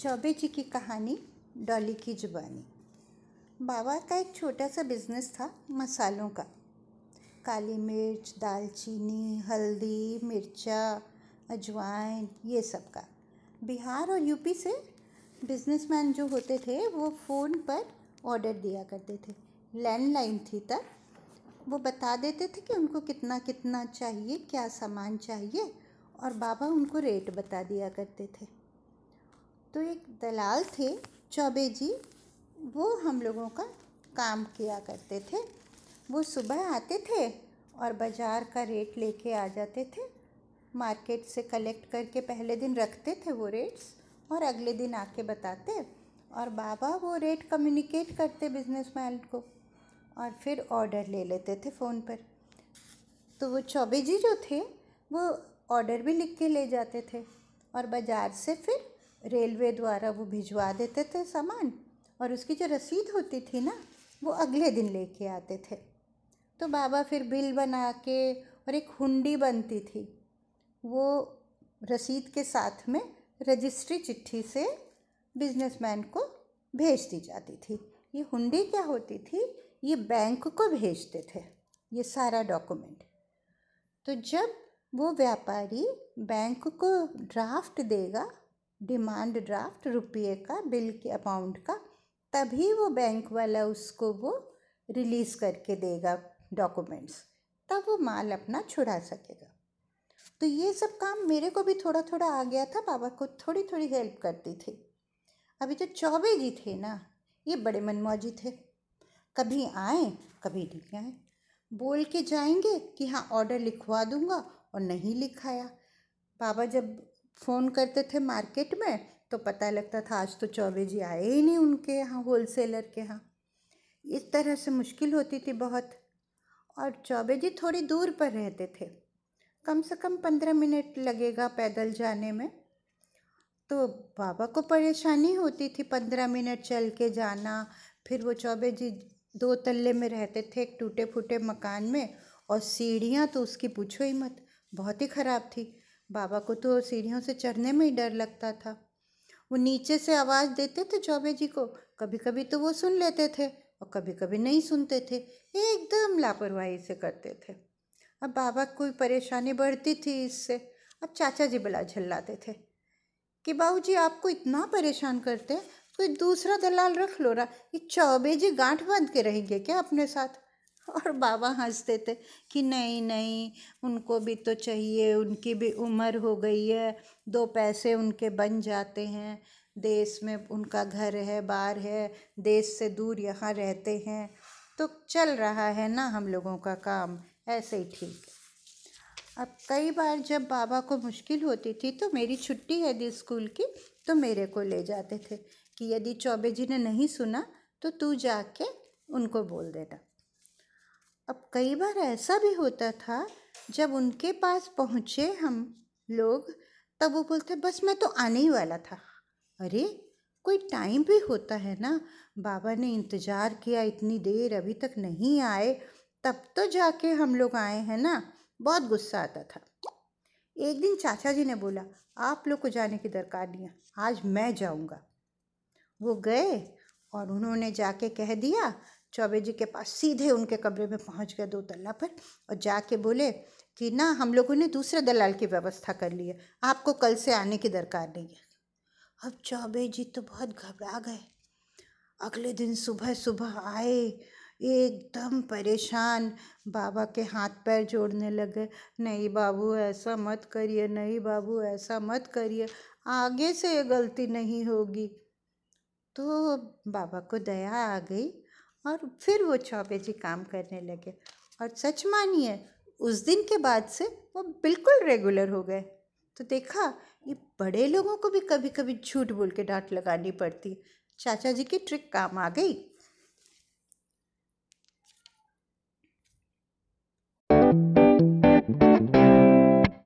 चौबे जी की कहानी, डॉली की जुबानी। बाबा का एक छोटा सा बिज़नेस था, मसालों का। काली मिर्च, दालचीनी, हल्दी, मिर्चा, अजवाइन, ये सब का। बिहार और यूपी से बिजनेसमैन जो होते थे, वो फ़ोन पर ऑर्डर दिया करते थे। लैंडलाइन थी तब। वो बता देते थे कि उनको कितना कितना चाहिए, क्या सामान चाहिए, और बाबा उनको रेट बता दिया करते थे। तो एक दलाल थे, चौबे जी, वो हम लोगों का काम किया करते थे। वो सुबह आते थे और बाज़ार का रेट लेके आ जाते थे। मार्केट से कलेक्ट करके पहले दिन रखते थे वो रेट्स और अगले दिन आके बताते। और बाबा वो रेट कम्युनिकेट करते बिजनेसमैन को और फिर ऑर्डर ले लेते थे फ़ोन पर। तो वो चौबे जी जो थे, वो ऑर्डर भी लिख के ले जाते थे और बाज़ार से फिर रेलवे द्वारा वो भिजवा देते थे सामान और उसकी जो रसीद होती थी ना, वो अगले दिन लेके आते थे। तो बाबा फिर बिल बना के और एक हुंडी बनती थी। वो रसीद के साथ में रजिस्ट्री चिट्ठी से बिजनेसमैन को भेज दी जाती थी। ये हुंडी क्या होती थी? ये बैंक को भेजते थे। ये सारा डॉक्यूमेंट। तो जब वो व्यापारी बैंक को ड्राफ्ट देगा डिमांड ड्राफ्ट रुपये का, बिल के अमाउंट का, तभी वो बैंक वाला उसको वो रिलीज़ करके देगा डॉक्यूमेंट्स। तब वो माल अपना छुड़ा सकेगा। तो ये सब काम मेरे को भी थोड़ा थोड़ा आ गया था, बाबा को थोड़ी थोड़ी हेल्प करती थी। अभी जो चौबे जी थे ना, ये बड़े मनमौजी थे। कभी आए, कभी नहीं आए। बोल के जाएँगे कि हाँ ऑर्डर लिखवा दूँगा और नहीं लिखाया। बाबा जब फ़ोन करते थे मार्केट में तो पता लगता था आज तो चौबे जी आए ही नहीं उनके यहाँ होलसेलर के यहाँ। इस तरह से मुश्किल होती थी बहुत। और चौबे जी थोड़ी दूर पर रहते थे। कम से कम पंद्रह मिनट लगेगा पैदल जाने में। तो बाबा को परेशानी होती थी पंद्रह मिनट चल के जाना। फिर वो चौबे जी दो तल्ले में रहते थे एक टूटे फूटे मकान में, और सीढ़ियाँ तो उसकी पूछो ही मत। बहुत ही ख़राब थी। बाबा को तो सीढ़ियों से चढ़ने में ही डर लगता था। वो नीचे से आवाज़ देते थे चौबे जी को। कभी कभी तो वो सुन लेते थे और कभी कभी नहीं सुनते थे। एकदम लापरवाही से करते थे। अब बाबा कोई परेशानी बढ़ती थी इससे। अब चाचा जी बला झल्लाते थे कि बाबू जी आपको इतना परेशान करते कोई दूसरा दलाल रख लो रहा ये चौबे जी गांठ बाँध के रहेंगे क्या अपने साथ? और बाबा हँसते थे कि नहीं नहीं, उनको भी तो चाहिए, उनकी भी उम्र हो गई है, दो पैसे उनके बन जाते हैं। देश में उनका घर है, बार है, देश से दूर यहाँ रहते हैं। तो चल रहा है ना हम लोगों का काम, ऐसे ही ठीक अब कई बार जब बाबा को मुश्किल होती थी तो मेरी छुट्टी है दी स्कूल की तो मेरे को ले जाते थे कि यदि चौबे जी ने नहीं सुना तो तू जाके उनको बोल देना। अब कई बार ऐसा भी होता था, जब उनके पास पहुँचे हम लोग, तब वो बोलते, बस मैं तो आने ही वाला था। अरे, कोई टाइम भी होता है ना, बाबा ने इंतज़ार किया, इतनी देर अभी तक नहीं आए, तब तो जाके हम लोग आए हैं ना, बहुत गुस्सा आता था। एक दिन चाचा जी ने बोला, आप लोग को जाने की दरकार नहीं है, आज मैं जाऊँगा। वो गए और उन्होंने जाके कह दिया चौबे जी के पास सीधे उनके कमरे में पहुँच गए दो तल्ला पर और जाके बोले कि ना, हम लोगों ने दूसरे दलाल की व्यवस्था कर ली है। आपको कल से आने की दरकार नहीं है। अब चौबे जी तो बहुत घबरा गए। अगले दिन सुबह सुबह आए, एकदम परेशान। बाबा के हाथ पैर जोड़ने लगे, नहीं बाबू, ऐसा मत करिए, नहीं बाबू, ऐसा मत करिए, आगे से ये गलती नहीं होगी। तो बाबा को दया आ गई। और फिर वो चौबे जी काम करने लगे। और सच मानिए, उस दिन के बाद से वो बिल्कुल रेगुलर हो गए। तो देखा, ये बड़े लोगों को भी कभी कभी झूठ बोल के डांट लगानी पड़ती। चाचा जी की ट्रिक काम आ गई।